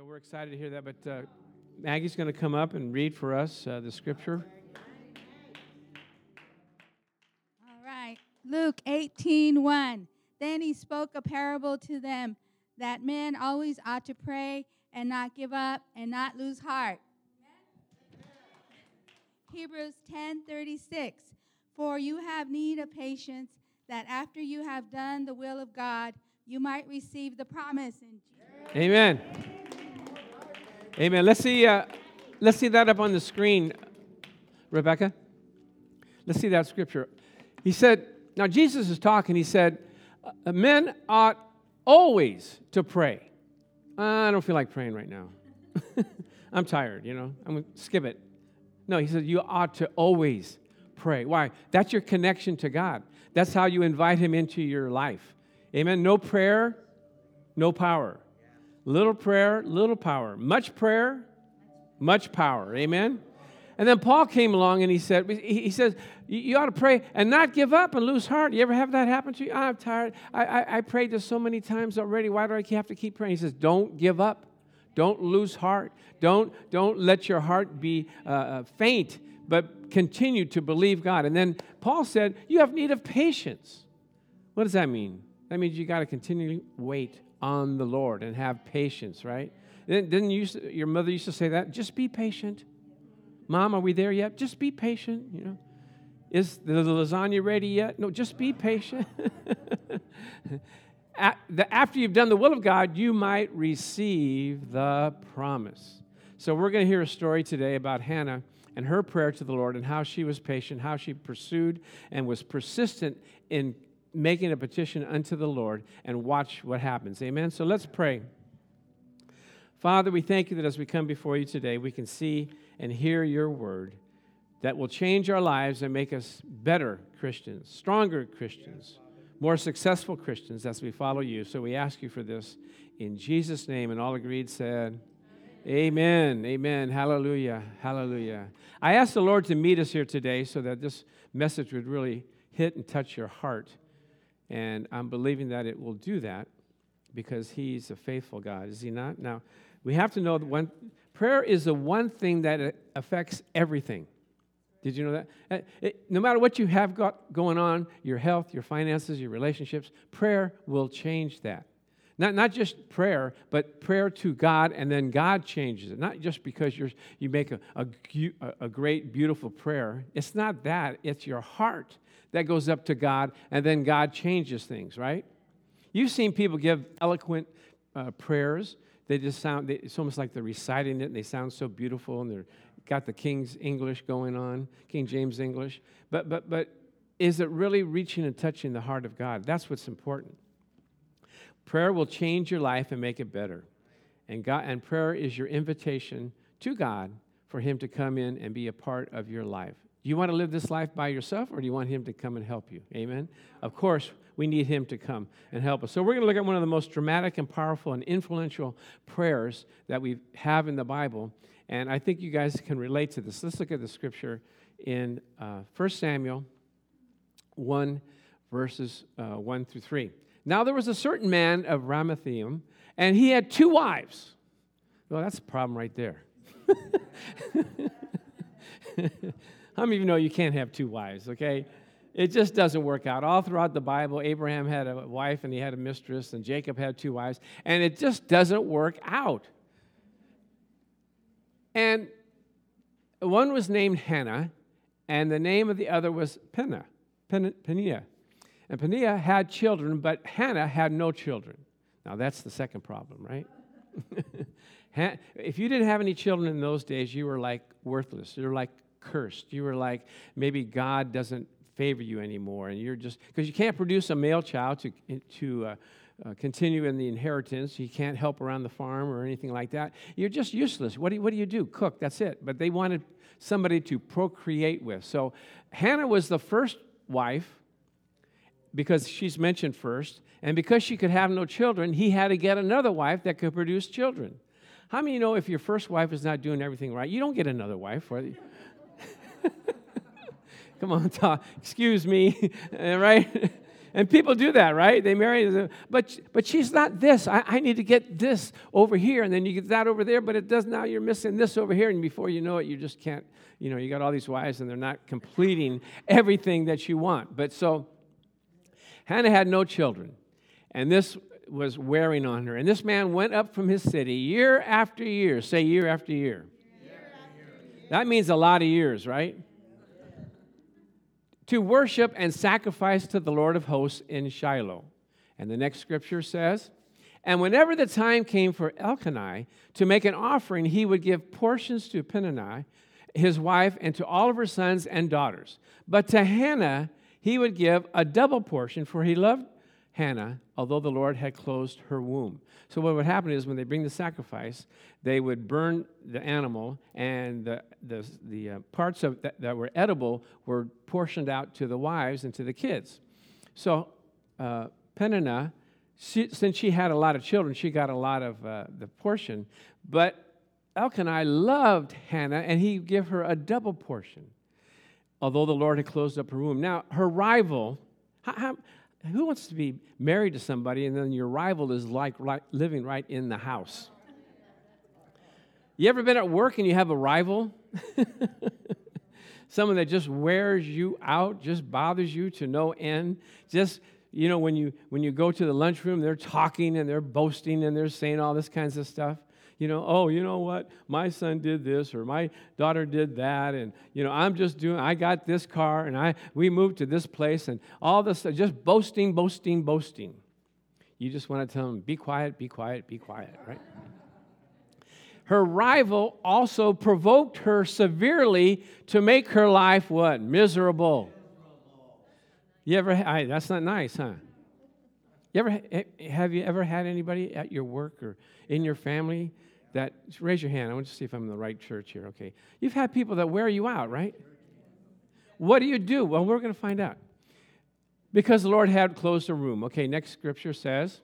So we're excited to hear that. But uh, Maggie's going to come up and read for us uh, the scripture. All right. Luke 18 1. Then he spoke a parable to them that men always ought to pray and not give up and not lose heart. Hebrews 10:36 For you have need of patience that after you have done the will of God you might receive the promise in Jesus. Amen. Amen. Let's see uh, let's see that up on the screen Rebecca. Let's see that scripture. He said, now Jesus is talking. He said, uh, men ought always to pray. I don't feel like praying right now. I'm tired, you know. I'm going to skip it. No, he said, you ought to always pray. Why? That's your connection to God. That's how you invite him into your life. Amen. No prayer, no power. Little prayer, little power. Much prayer, much power. Amen. And then Paul came along and he said, he says, you ought to pray and not give up and lose heart. You ever have that happen to you? I'm tired. I, I, I prayed this so many times already. Why do I have to keep praying? He says, don't give up. Don't lose heart. Don't, don't let your heart be uh, uh, faint, but continue to believe God. And then Paul said, You have need of patience. What does that mean? That means you got to continually wait on the Lord and have patience, right? Didn't you, your mother used to say that? Just be patient. Mom, are we there yet? Just be patient, you know. Is the lasagna ready yet? No, just be patient. after you've done the will of God, you might receive the promise. So, we're going to hear a story today about Hannah and her prayer to the Lord and how she was patient, how she pursued and was persistent in making a petition unto the Lord, and watch what happens. Amen. So, let's pray. Father, we thank you that as we come before you today, we can see and hear your word that will change our lives and make us better Christians, stronger Christians more successful Christians as we follow you. So we ask you for this in Jesus' name. And all agreed said, Amen. Amen. Hallelujah. Hallelujah. I asked the Lord to meet us here today so that this message would really hit and touch your heart. And I'm believing that it will do that because He's a faithful God, is He not? Now, we have to know that one, prayer is the one thing that affects everything. Did you know that? Uh, it, no matter what you have got going on, your health, your finances, your relationships, prayer will change that. Not, not just prayer, but prayer to God, and then God changes it. Not just because you're, you make a, a, a great, beautiful prayer. It's not that, it's your heart that goes up to God, and then God changes things, right? You've seen people give eloquent uh, prayers. They just sound, they, it's almost like they're reciting it, and they sound so beautiful, and they're got the King's English going on, King James English. But, but, but is it really reaching and touching the heart of God? That's what's important. Prayer will change your life and make it better. And, God, and prayer is your invitation to God for Him to come in and be a part of your life. Do you want to live this life by yourself or do you want Him to come and help you? Amen? Of course, we need Him to come and help us. So, we're going to look at one of the most dramatic and powerful and influential prayers that we have in the Bible. And I think you guys can relate to this. Let's look at the scripture in uh, 1 Samuel 1, verses uh, 1 through 3. Now there was a certain man of Ramathaim, and he had two wives. Well, that's a problem right there. How many of you know you can't have two wives, okay? It just doesn't work out. All throughout the Bible, Abraham had a wife and he had a mistress, and Jacob had two wives, and it just doesn't work out. And one was named Hannah, and the name of the other was Peninnah. Peninnah. And Peninnah had children, but Hannah had no children. Now that's the second problem, right? if you didn't have any children in those days, you were like worthless. You were like cursed. You were like maybe God doesn't favor you anymore, and you're just because you can't produce a male child to to uh, uh, continue in the inheritance. You can't help around the farm or anything like that. You're just useless. What do you, what do, you do? Cook, that's it. But they wanted somebody to procreate with. So Hannah was the first wife because she's mentioned first. And because she could have no children, he had to get another wife that could produce children. How many you know if your first wife is not doing everything right, you don't get another wife, right? Come on, talk. Excuse me, uh, right? And people do that, right? They marry, uh, but but she's not this. I, I need to get this over here, and then you get that over there, but it does now. You're missing this over here, and before you know it, you just can't. You know, you got all these wives, and they're not completing everything that you want. But so Hannah had no children, and this was wearing on her. And this man went up from his city year after year. Say year after year. That means a lot of years, right? to worship and sacrifice to the Lord of hosts in Shiloh. And the next scripture says, And whenever the time came for Elkanah to make an offering, he would give portions to Peninnah, his wife, and to all of her sons and daughters. But to Hannah, he would give a double portion, for he loved Hannah, although the Lord had closed her womb. So, what would happen is when they bring the sacrifice, they would burn the animal, and the, the, the uh, parts of that, that, were edible were portioned out to the wives and to the kids. So, uh, Peninnah, she, since she had a lot of children, she got a lot of uh, the portion. But Elkanah loved Hannah, and he gave her a double portion, although the Lord had closed up her womb. Now, her rival, how, how, who wants to be married to somebody and then your rival is like right, living right in the house? You ever been at work and you have a rival? Someone that just wears you out, just bothers you to no end. Just, you know, when you when you go to the lunchroom, they're talking and they're boasting and they're saying all this kinds of stuff you know, oh, you know what? My son did this or my daughter did that. And, you know, I'm just doing, I got this car and I, we moved to this place and all this, just boasting, boasting, boasting. You just want to tell them, be quiet, be quiet, be quiet, right? Her rival also provoked her severely to make her life what? Miserable. You ever, I, that's not nice, huh? You ever, have you ever had anybody at your work or in your family that, raise your hand. I want to see if I'm in the right church here. Okay. You've had people that wear you out, right? What do you do? Well, we're going to find out. Because the Lord had closed a room. Okay, next scripture says,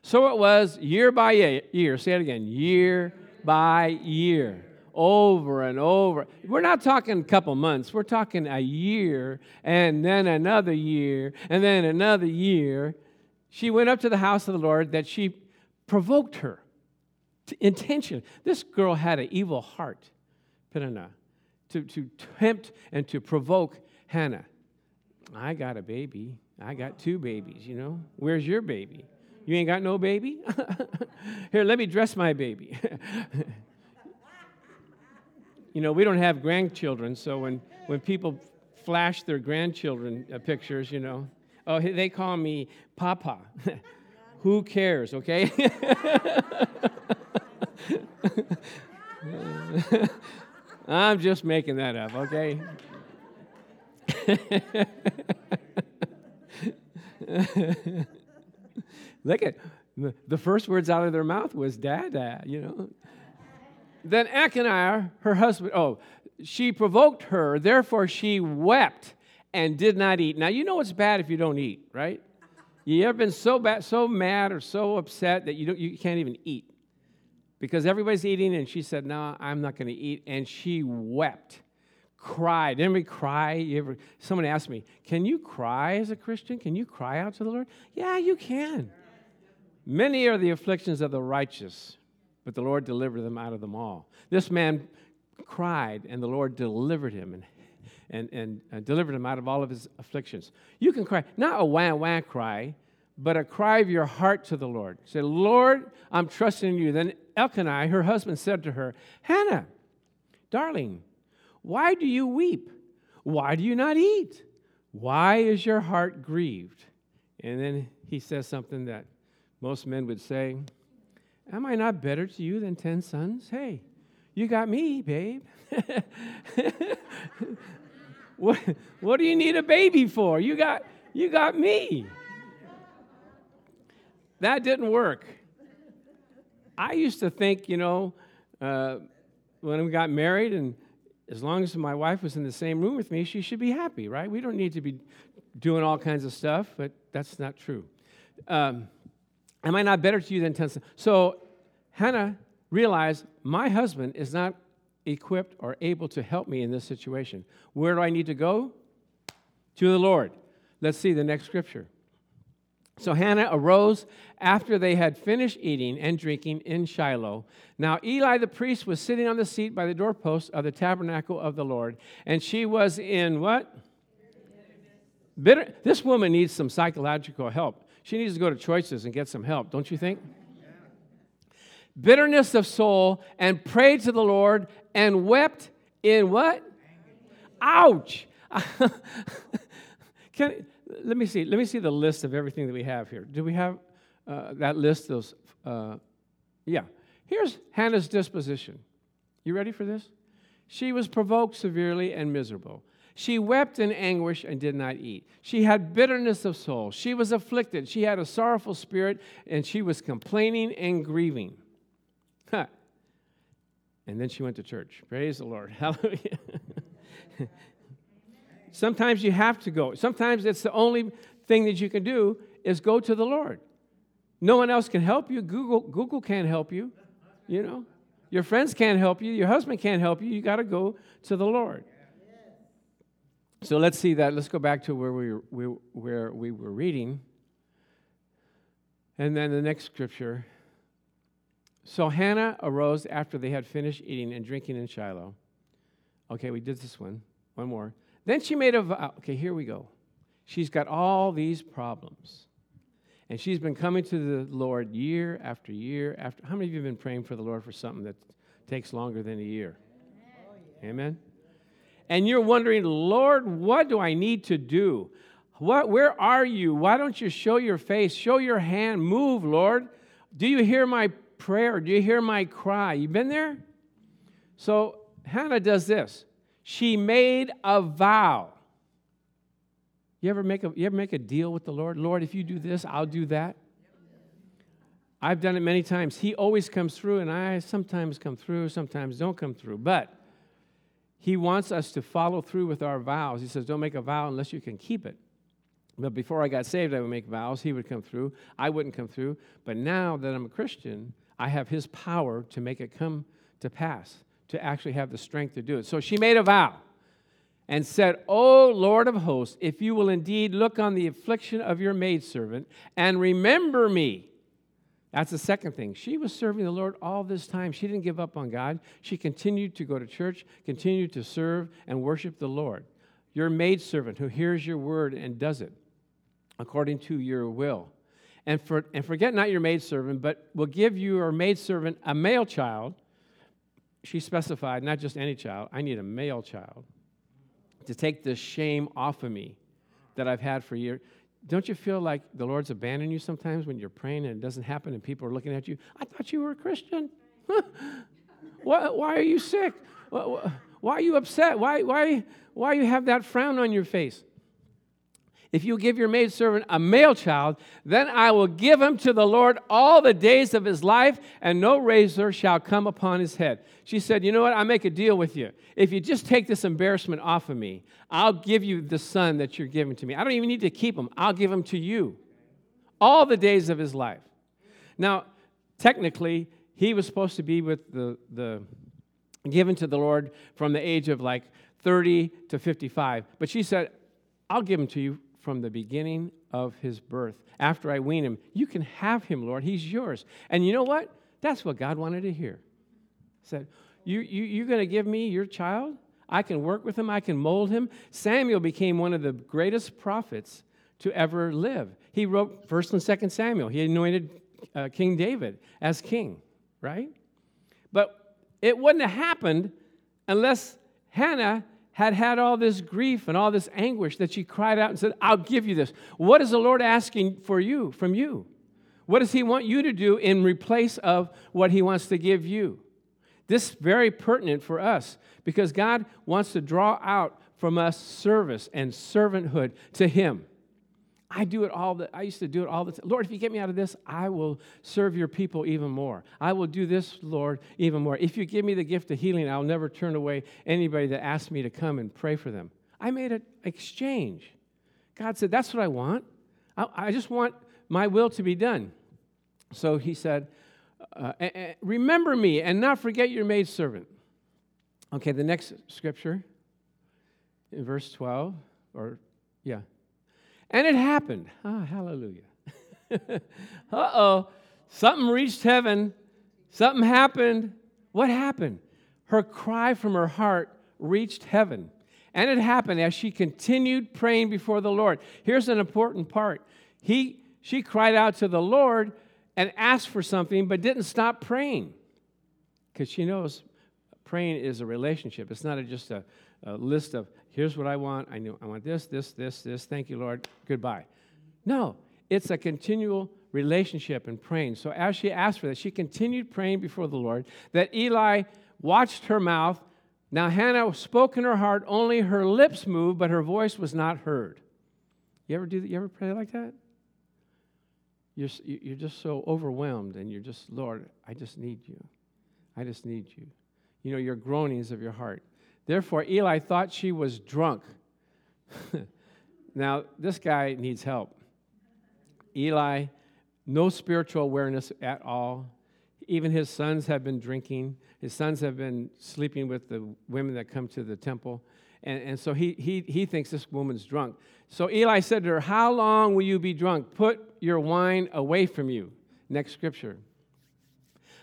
So it was year by year. Say it again year by year. Over and over. We're not talking a couple months. We're talking a year and then another year and then another year. She went up to the house of the Lord that she provoked her intention. This girl had an evil heart, Peninnah, to, to tempt and to provoke Hannah. I got a baby. I got two babies, you know. Where's your baby? You ain't got no baby? Here, let me dress my baby. you know, we don't have grandchildren, so when, when people flash their grandchildren uh, pictures, you know, oh, they call me Papa. Who cares, okay? I'm just making that up, okay? Look at the first words out of their mouth was dada, you know. Then Elkanah, her husband, oh, she provoked her, therefore she wept and did not eat. Now you know it's bad if you don't eat, right? You ever been so bad, so mad, or so upset that you don't, you can't even eat? Because everybody's eating, and she said, No, I'm not going to eat. And she wept, cried. Anybody cry? You ever, someone asked me, Can you cry as a Christian? Can you cry out to the Lord? Yeah, you can. Many are the afflictions of the righteous, but the Lord delivered them out of them all. This man cried, and the Lord delivered him and, and, and uh, delivered him out of all of his afflictions. You can cry, not a wah wah cry, but a cry of your heart to the Lord. Say, Lord, I'm trusting you. Then Elkanah, her husband, said to her, Hannah, darling, why do you weep? Why do you not eat? Why is your heart grieved? And then he says something that most men would say Am I not better to you than 10 sons? Hey, you got me, babe. what, what do you need a baby for? You got, you got me. That didn't work. I used to think, you know, uh, when we got married, and as long as my wife was in the same room with me, she should be happy, right? We don't need to be doing all kinds of stuff, but that's not true. Um, am I not better to you than 10 sons? So Hannah realized my husband is not equipped or able to help me in this situation. Where do I need to go? To the Lord. Let's see the next scripture. So Hannah arose after they had finished eating and drinking in Shiloh. Now Eli the priest was sitting on the seat by the doorpost of the tabernacle of the Lord, and she was in what? Bitter. This woman needs some psychological help. She needs to go to choices and get some help, don't you think? Bitterness of soul, and prayed to the Lord and wept in what? Ouch! Can, let me see. Let me see the list of everything that we have here. Do we have uh, that list? Those, uh, yeah. Here's Hannah's disposition. You ready for this? She was provoked severely and miserable. She wept in anguish and did not eat. She had bitterness of soul. She was afflicted. She had a sorrowful spirit, and she was complaining and grieving. And then she went to church. Praise the Lord. Hallelujah. Sometimes you have to go. Sometimes it's the only thing that you can do is go to the Lord. No one else can help you. Google, Google can't help you. You know, your friends can't help you. Your husband can't help you. You got to go to the Lord. So let's see that. Let's go back to where we, we, where we were reading. And then the next scripture. So Hannah arose after they had finished eating and drinking in Shiloh. Okay, we did this one. One more. Then she made a vow. Okay, here we go. She's got all these problems. And she's been coming to the Lord year after year after. How many of you have been praying for the Lord for something that takes longer than a year? Amen. Amen? And you're wondering, Lord, what do I need to do? What, where are you? Why don't you show your face? Show your hand. Move, Lord. Do you hear my prayer? Do you hear my cry? You been there? So Hannah does this she made a vow. You ever make a, you ever make a deal with the Lord? Lord, if you do this, I'll do that. I've done it many times. He always comes through, and I sometimes come through, sometimes don't come through. But He wants us to follow through with our vows. He says, Don't make a vow unless you can keep it. But before I got saved, I would make vows. He would come through. I wouldn't come through. But now that I'm a Christian, I have His power to make it come to pass to actually have the strength to do it. So she made a vow and said, O Lord of hosts, if you will indeed look on the affliction of your maidservant and remember me. That's the second thing. She was serving the Lord all this time. She didn't give up on God. She continued to go to church, continued to serve and worship the Lord. Your maidservant who hears your word and does it according to your will. And, for, and forget not your maidservant, but will give you your maidservant a male child she specified not just any child, I need a male child to take the shame off of me that I've had for years. Don't you feel like the Lord's abandoned you sometimes when you're praying and it doesn't happen and people are looking at you? I thought you were a Christian. why, why are you sick? Why, why are you upset? Why, why, why you have that frown on your face? If you give your maidservant a male child, then I will give him to the Lord all the days of his life, and no razor shall come upon his head. She said, You know what? I make a deal with you. If you just take this embarrassment off of me, I'll give you the son that you're giving to me. I don't even need to keep him, I'll give him to you all the days of his life. Now, technically, he was supposed to be with the, the given to the Lord from the age of like 30 to 55. But she said, I'll give him to you from the beginning of his birth. After I wean him, you can have him, Lord. He's yours. And you know what? That's what God wanted to hear. He said, you, you, You're going to give me your child? I can work with him, I can mold him. Samuel became one of the greatest prophets to ever live. He wrote 1st and 2nd Samuel. He anointed uh, King David as king, right? But it wouldn't have happened unless Hannah had had all this grief and all this anguish that she cried out and said, I'll give you this. What is the Lord asking for you, from you? What does He want you to do in replace of what He wants to give you? This is very pertinent for us because God wants to draw out from us service and servanthood to Him. I do it all the I used to do it all the time. Lord, if you get me out of this, I will serve your people even more. I will do this, Lord, even more. If you give me the gift of healing, I'll never turn away anybody that asks me to come and pray for them. I made an exchange. God said, That's what I want. I, I just want my will to be done. So he said, uh, Remember me and not forget your maidservant. Okay, the next scripture in verse 12, or yeah. And it happened. Ah, hallelujah. uh oh. Something reached heaven. Something happened. What happened? Her cry from her heart reached heaven. And it happened as she continued praying before the Lord. Here's an important part. He, she cried out to the Lord and asked for something, but didn't stop praying because she knows praying is a relationship. It's not a, just a, a, list of, here's what I want. I, know, I want this, this, this, this. Thank you, Lord. Goodbye. No, it's a continual relationship and praying. So as she asked for that, she continued praying before the Lord that Eli watched her mouth. Now Hannah spoke in her heart, only her lips moved, but her voice was not heard. You ever do that? You ever pray like that? You're, you're just so overwhelmed and you're just, Lord, I just need you. I just need you. You know, your groanings of your heart. Therefore, Eli thought she was drunk. now, this guy needs help. Eli, no spiritual awareness at all. Even his sons have been drinking. His sons have been sleeping with the women that come to the temple. And, and so he, he, he thinks this woman's drunk. So Eli said to her, How long will you be drunk? Put your wine away from you. Next scripture.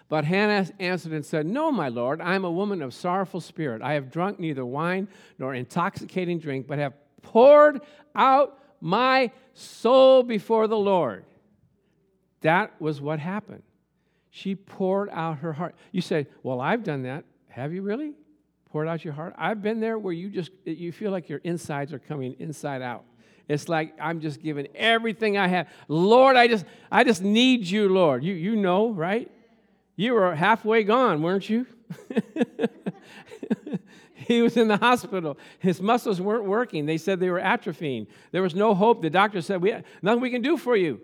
But Hannah answered and said, No, my lord, I am a woman of sorrowful spirit. I have drunk neither wine nor intoxicating drink, but have poured out my soul before the Lord. That was what happened. She poured out her heart. You say, Well, I've done that. Have you really? Poured out your heart? I've been there where you just you feel like your insides are coming inside out. It's like I'm just giving everything I have. Lord, I just I just need you, Lord. You you know, right? You were halfway gone, weren't you? he was in the hospital. His muscles weren't working. They said they were atrophying. There was no hope. The doctor said, we, Nothing we can do for you.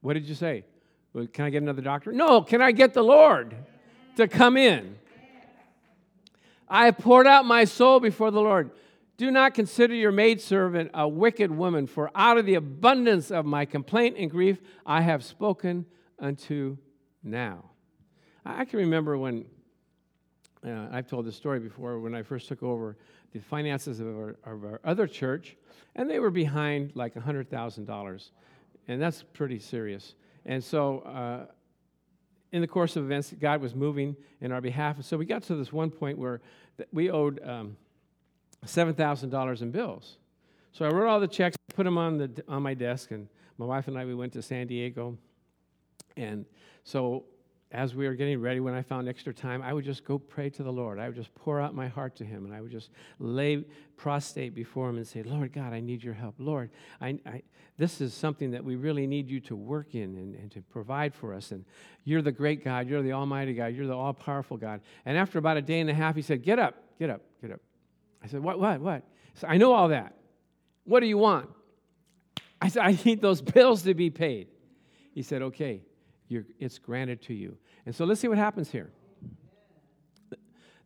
What did you say? Well, can I get another doctor? No, can I get the Lord to come in? I have poured out my soul before the Lord. Do not consider your maidservant a wicked woman, for out of the abundance of my complaint and grief I have spoken unto now. I can remember when, uh, I've told this story before, when I first took over the finances of our, of our other church, and they were behind like $100,000. And that's pretty serious. And so, uh, in the course of events, God was moving in our behalf. And so we got to this one point where we owed um, $7,000 in bills. So I wrote all the checks, put them on, the, on my desk, and my wife and I, we went to San Diego. And so as we were getting ready, when I found extra time, I would just go pray to the Lord. I would just pour out my heart to Him, and I would just lay prostrate before Him and say, Lord God, I need your help. Lord, I, I, this is something that we really need you to work in and, and to provide for us. And you're the great God. You're the Almighty God. You're the all powerful God. And after about a day and a half, He said, Get up, get up, get up. I said, What, what, what? So I know all that. What do you want? I said, I need those bills to be paid. He said, Okay, it's granted to you. And so let's see what happens here.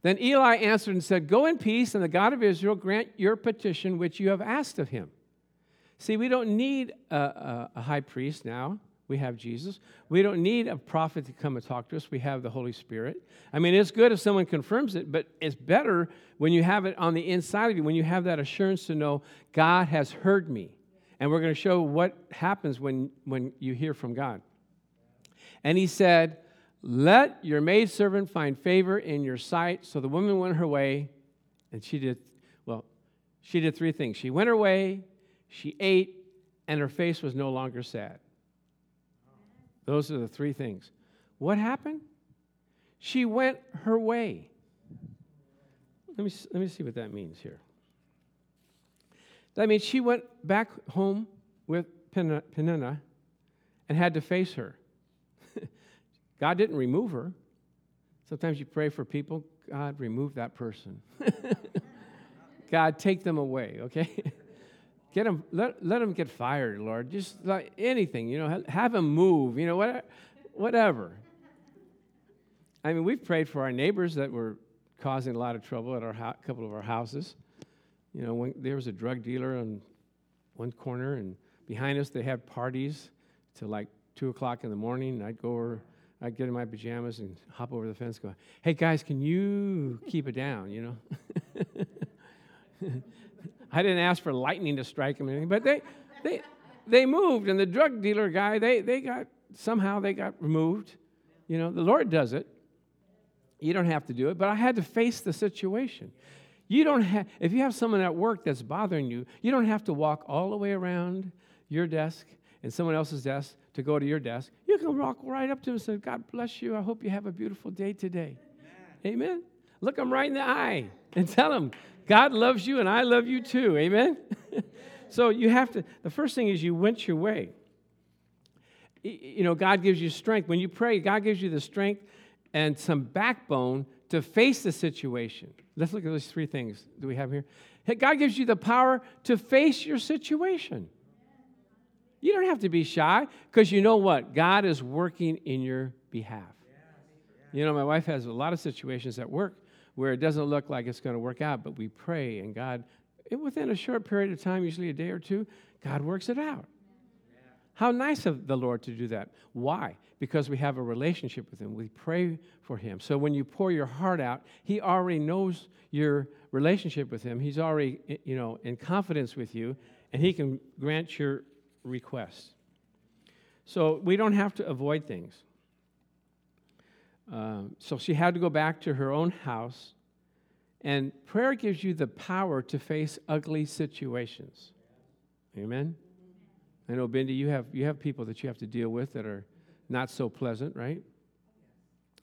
Then Eli answered and said, Go in peace, and the God of Israel grant your petition which you have asked of him. See, we don't need a, a, a, high priest now. We have Jesus. We don't need a prophet to come and talk to us. We have the Holy Spirit. I mean, it's good if someone confirms it, but it's better when you have it on the inside of you, when you have that assurance to know God has heard me. And we're going to show what happens when, when you hear from God. And he said, Let your maidservant find favor in your sight. So the woman went her way, and she did, well, she did three things. She went her way, she ate, and her face was no longer sad. Those are the three things. What happened? She went her way. Let me, let me see what that means here. That means she went back home with Peninnah and had to face her. God didn't remove her. Sometimes you pray for people, God, remove that person. God, take them away, okay? get them, let, let them get fired, Lord. Just like anything, you know, have them move, you know, whatever. whatever. I mean, we've prayed for our neighbors that were causing a lot of trouble at our ho- couple of our houses. You know, when there was a drug dealer on one corner, and behind us they had parties till like two o'clock in the morning. I'd go over I'd get in my pajamas and hop over the fence, go, hey guys, can you keep it down, you know? I didn't ask for lightning to strike them or anything, but they, they, they moved, and the drug dealer guy, they, they got, somehow they got removed. You know, the Lord does it. You don't have to do it, but I had to face the situation. You don't have, if you have someone at work that's bothering you, you don't have to walk all the way around your desk and someone else's desk to go to your desk. You can walk right up to them and say, God bless you. I hope you have a beautiful day today. Amen. Amen. Look them right in the eye and tell them, God loves you and I love you too. Amen. so you have to, the first thing is you went your way. You know, God gives you strength. When you pray, God gives you the strength and some backbone to face the situation. Let's look at those three things that we have here. God gives you the power to face your situation. You don't have to be shy because you know what? God is working in your behalf. You know, my wife has a lot of situations at work where it doesn't look like it's going to work out, but we pray and God, within a short period of time, usually a day or two, God works it out. How nice of the Lord to do that. Why? Because we have a relationship with Him. We pray for Him. So when you pour your heart out, He already knows your relationship with Him. He's already, you know, in confidence with you, and He can grant your request. So we don't have to avoid things. Um, so she had to go back to her own house. And prayer gives you the power to face ugly situations. Amen? I know, Bindi, you have, you have people that you have to deal with that are not so pleasant, right?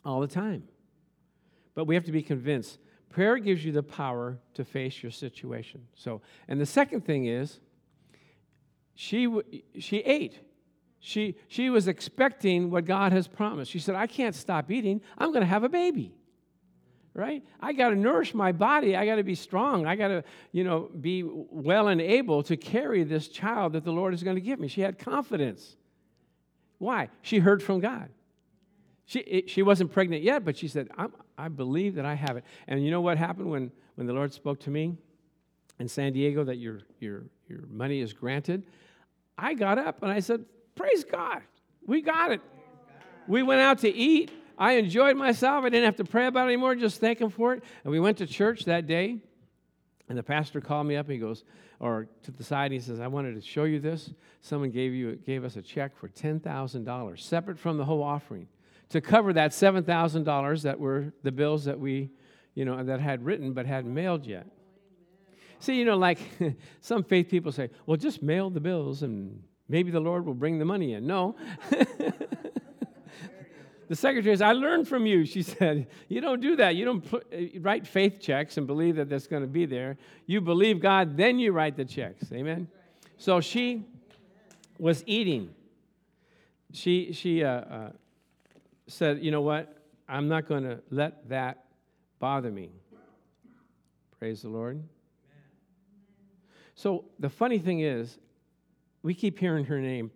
All the time. But we have to be convinced. Prayer gives you the power to face your situation. So, and the second thing is, she, she ate. She, she was expecting what God has promised. She said, I can't stop eating. I'm going to have a baby. Right? I got to nourish my body. I got to be strong. I got to, you know, be well and able to carry this child that the Lord is going to give me. She had confidence. Why? She heard from God. She, it, she wasn't pregnant yet, but she said, i believe that I have it. And you know what happened when, when the Lord spoke to me in San Diego that your, your, your money is granted? I got up and I said, Praise God. We got it. We went out to eat. I enjoyed myself. I didn't have to pray about it anymore, just thank Him for it. And we went to church that day. And the pastor called me up. and He goes, or to the side, he says, I wanted to show you this. Someone gave, you, gave us a check for $10,000, separate from the whole offering, to cover that $7,000 that were the bills that we, you know, that had written but hadn't mailed yet. See, you know, like some faith people say, well, just mail the bills and Maybe the Lord will bring the money in. No. the secretary says, I learned from you. She said, You don't do that. You don't uh, write faith checks and believe that that's going to be there. You believe God, then you write the checks. Amen? So she was eating. She, she uh, uh, said, You know what? I'm not going to let that bother me. Praise the Lord. So the funny thing is, we keep hearing her name,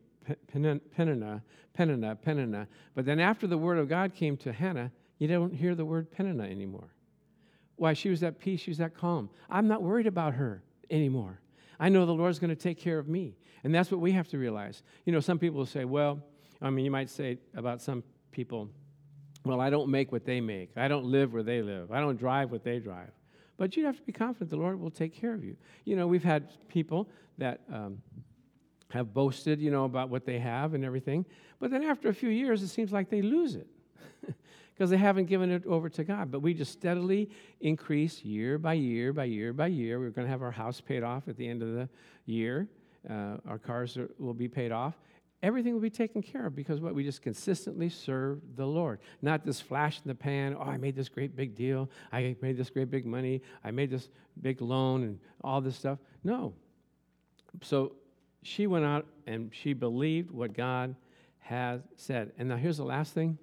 Peninnah, Peninnah, Peninnah. But then after the word of God came to Hannah, you don't hear the word Peninnah anymore. Why? She was at peace, she was at calm. I'm not worried about her anymore. I know the Lord's going to take care of me. And that's what we have to realize. You know, some people say, well, I mean, you might say about some people, well, I don't make what they make. I don't live where they live. I don't drive what they drive. But you have to be confident the Lord will take care of you. You know, we've had people that um, have boasted, you know, about what they have and everything. But then after a few years, it seems like they lose it because they haven't given it over to God. But we just steadily increase year by year by year by year. We're going to have our house paid off at the end of the year. Uh, our cars are, will be paid off. Everything will be taken care of because what we just consistently serve the Lord, not this flash in the pan. Oh, I made this great big deal. I made this great big money. I made this big loan and all this stuff. No. So she went out and she believed what God has said. And now here's the last thing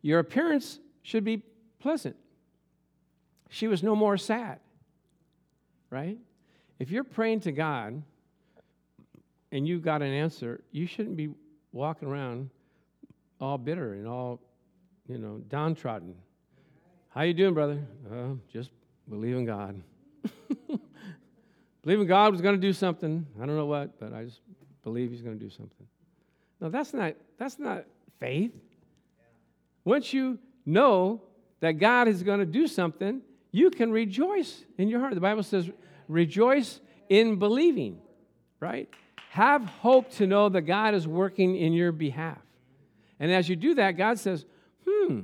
your appearance should be pleasant. She was no more sad, right? If you're praying to God and you got an answer, you shouldn't be walking around all bitter and all, you know, downtrodden. How you doing, brother? Uh, just believe in God. Believing God was going to do something. I don't know what, but I just believe He's going to do something. No, that's not, that's not faith. Once you know that God is going to do something, you can rejoice in your heart. The Bible says, rejoice in believing. right? Have hope to know that God is working in your behalf. And as you do that, God says, hmm,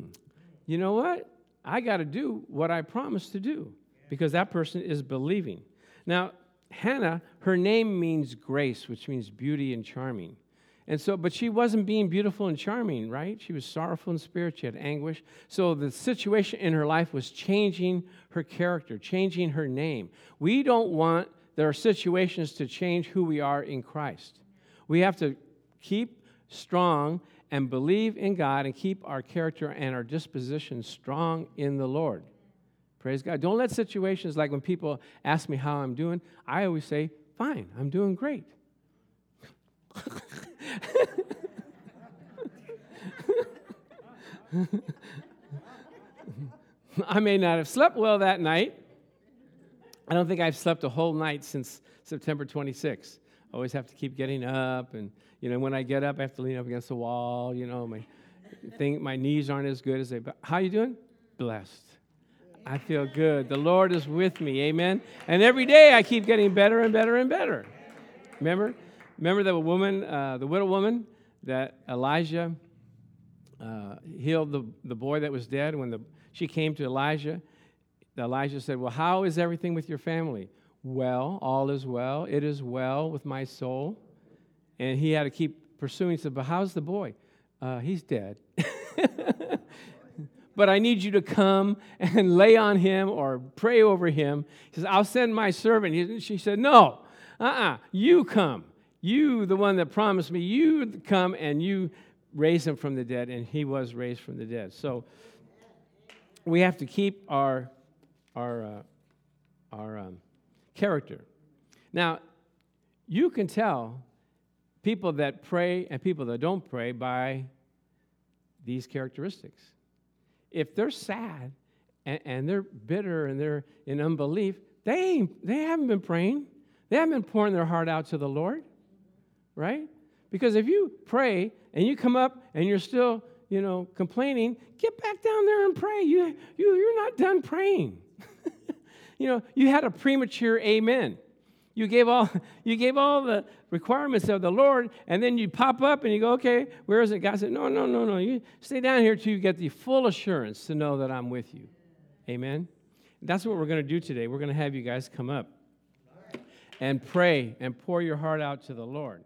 you know what? I got to do what I promised to do because that person is believing. Now, Hannah, her name means grace, which means beauty and charming. And so, but she wasn't being beautiful and charming, right? She was sorrowful in spirit. She had anguish. So the situation in her life was changing her character, changing her name. We don't want there are situations to change who we are in Christ. We have to keep strong and believe in God and keep our character and our disposition strong in the Lord. Praise God. Don't let situations like when people ask me how I'm doing, I always say, fine, I'm doing great. I may not have slept well that night. I don't think I've slept a whole night since September 26th. I always have to keep getting up, and you know, when I get up, I have to lean up against the wall. You know, my thing, my knees aren't as good as they. But how you doing? Blessed. I feel good. The Lord is with me. Amen. And every day I keep getting better and better and better. Remember, remember the woman, uh, the widow woman that Elijah uh, healed the, the boy that was dead. When the, she came to Elijah, Elijah said, Well, how is everything with your family? Well, all is well. It is well with my soul. And he had to keep pursuing. He said, But how's the boy? Uh, he's dead. but I need you to come and lay on him or pray over him. He says, I'll send my servant. She said, No, uh uh-uh, uh you come. You, the one that promised me, you come and you raise him from the dead. And he was raised from the dead. So we have to keep our, our, uh, our um, character. Now, you can tell people that pray and people that don't pray by these characteristics. If they're sad and, and they're bitter and they're in unbelief, they, they haven't been praying. They haven't been pouring their heart out to the Lord, right? Because if you pray and you come up and you're still, you know, complaining, get back down there and pray. You, you, you're not done praying. You know, you had a premature amen. You gave all you gave all the requirements of the Lord, and then you pop up and you go, okay, where is it? God said, No, no, no, no. You stay down here till you get the full assurance to know that I'm with you. Amen. That's what we're going to do today. We're going to have you guys come up and pray and pour your heart out to the Lord.